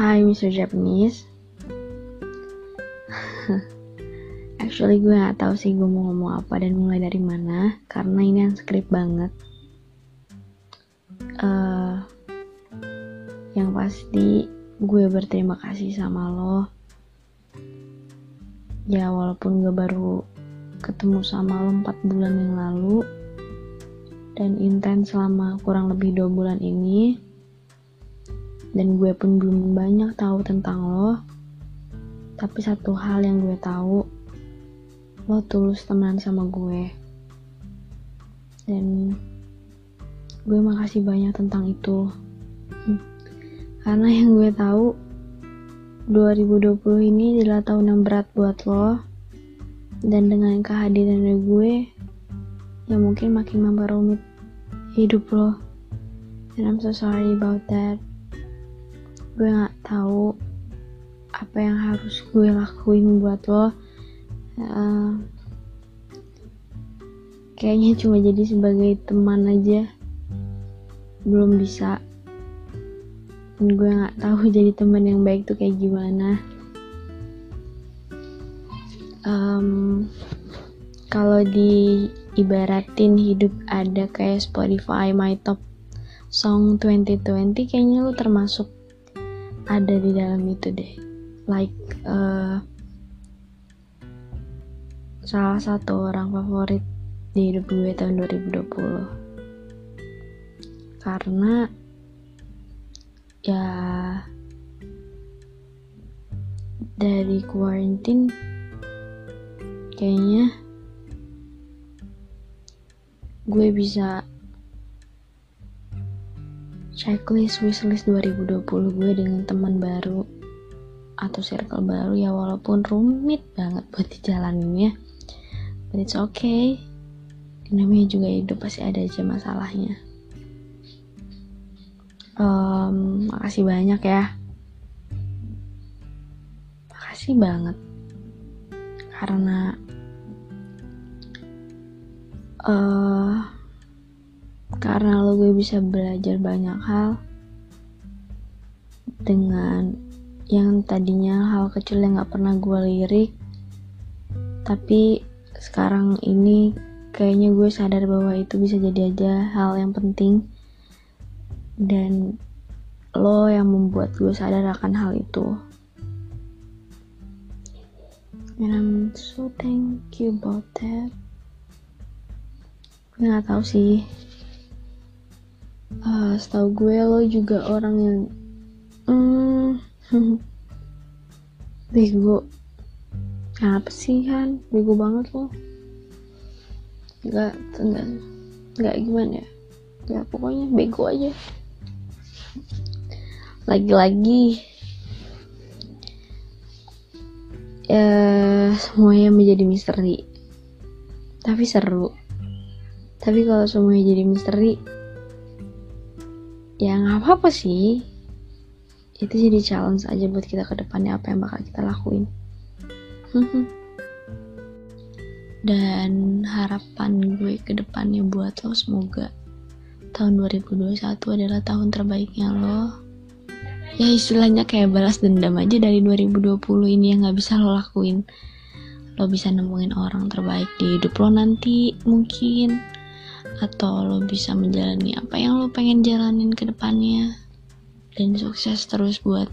Hi Mr. Japanese Actually gue gak tahu sih gue mau ngomong apa dan mulai dari mana Karena ini unscript banget uh, Yang pasti gue berterima kasih sama lo Ya walaupun gue baru ketemu sama lo 4 bulan yang lalu Dan intens selama kurang lebih 2 bulan ini dan gue pun belum banyak tahu tentang lo. Tapi satu hal yang gue tahu lo tulus teman sama gue. Dan gue makasih banyak tentang itu. Karena yang gue tahu 2020 ini adalah tahun yang berat buat lo. Dan dengan kehadiran gue yang mungkin makin memperumit hidup lo. And I'm so sorry about that gue nggak tahu apa yang harus gue lakuin buat lo. Uh, kayaknya cuma jadi sebagai teman aja. Belum bisa. Dan gue nggak tahu jadi teman yang baik tuh kayak gimana. Um, kalau di ibaratin hidup ada kayak Spotify my top song 2020 kayaknya lu termasuk ada di dalam itu deh. Like uh, salah satu orang favorit di hidup gue tahun 2020 karena ya dari quarantine kayaknya gue bisa checklist wishlist 2020 gue dengan teman baru atau circle baru ya walaupun rumit banget buat dijalaninnya but it's okay. Namanya juga hidup pasti ada aja masalahnya. Um, makasih banyak ya. Makasih banget. Karena uh, karena lo gue bisa belajar banyak hal dengan yang tadinya hal kecil yang gak pernah gue lirik. Tapi sekarang ini kayaknya gue sadar bahwa itu bisa jadi aja hal yang penting. Dan lo yang membuat gue sadar akan hal itu. And I'm so thank you about that. Gue gak tau sih uh, setahu gue lo juga orang yang hmm, bego. Apa sih kan bego banget lo. Nggak nggak nggak gimana ya? Ya pokoknya bego aja. Lagi-lagi ya semuanya menjadi misteri. Tapi seru. Tapi kalau semuanya jadi misteri ya nggak apa-apa sih. Itu jadi challenge aja buat kita ke depannya apa yang bakal kita lakuin. Dan harapan gue ke depannya buat lo semoga tahun 2021 adalah tahun terbaiknya lo. Ya istilahnya kayak balas dendam aja dari 2020 ini yang gak bisa lo lakuin. Lo bisa nemuin orang terbaik di hidup lo nanti mungkin atau lo bisa menjalani apa yang lo pengen jalanin ke depannya? Dan sukses terus buat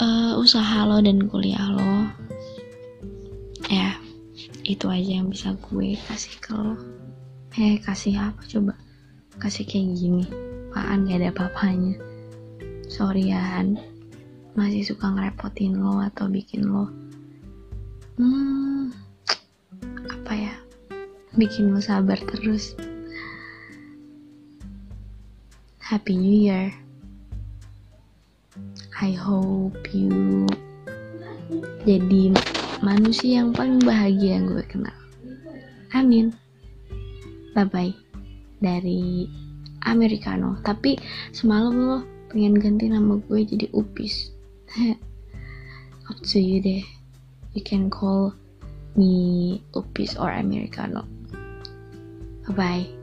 uh, usaha lo dan kuliah lo. Ya itu aja yang bisa gue kasih ke lo. Eh kasih apa coba? Kasih kayak gini. Apaan? Gak ada apa-apanya. Sorry ya Han. Masih suka ngerepotin lo atau bikin lo hmm bikin lo sabar terus. Happy New Year. I hope you jadi manusia yang paling bahagia yang gue kenal. Amin. Bye bye dari Americano. Tapi semalam lo pengen ganti nama gue jadi Upis. Up to you deh. You can call me Upis or Americano. Bye bye.